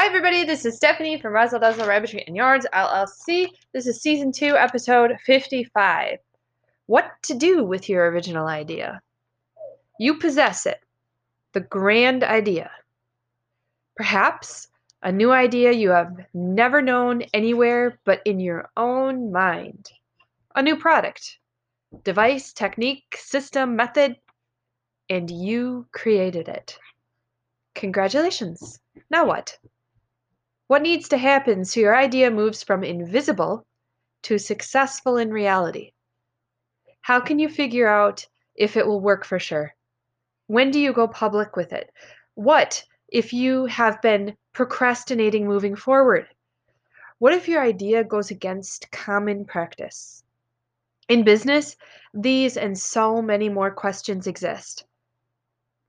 Hi, everybody. This is Stephanie from Razzle Dazzle Rabbitry and Yards LLC. This is season two, episode 55. What to do with your original idea? You possess it, the grand idea. Perhaps a new idea you have never known anywhere but in your own mind. A new product, device, technique, system, method, and you created it. Congratulations. Now what? What needs to happen so your idea moves from invisible to successful in reality? How can you figure out if it will work for sure? When do you go public with it? What if you have been procrastinating moving forward? What if your idea goes against common practice? In business, these and so many more questions exist.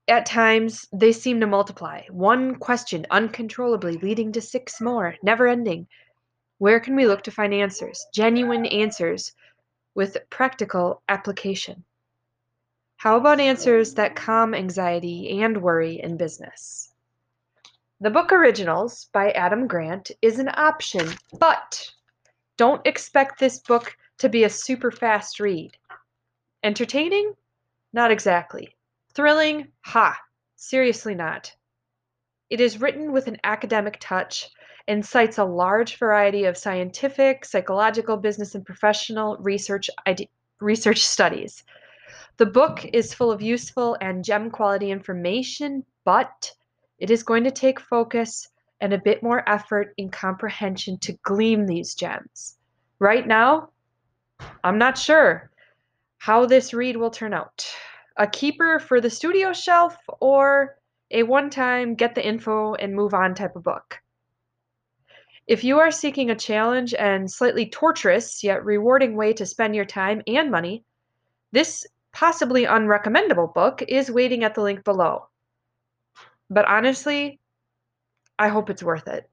At times, they seem to multiply, one question uncontrollably leading to six more, never ending. Where can we look to find answers, genuine answers, with practical application? How about answers that calm anxiety and worry in business? The book Originals by Adam Grant is an option, but don't expect this book to be a super fast read. Entertaining? Not exactly. Thrilling? Ha! Seriously not. It is written with an academic touch and cites a large variety of scientific, psychological, business, and professional research, research studies. The book is full of useful and gem quality information, but it is going to take focus and a bit more effort in comprehension to glean these gems. Right now, I'm not sure how this read will turn out a keeper for the studio shelf or a one time get the info and move on type of book. If you are seeking a challenge and slightly torturous yet rewarding way to spend your time and money, this possibly unrecommendable book is waiting at the link below. But honestly, I hope it's worth it.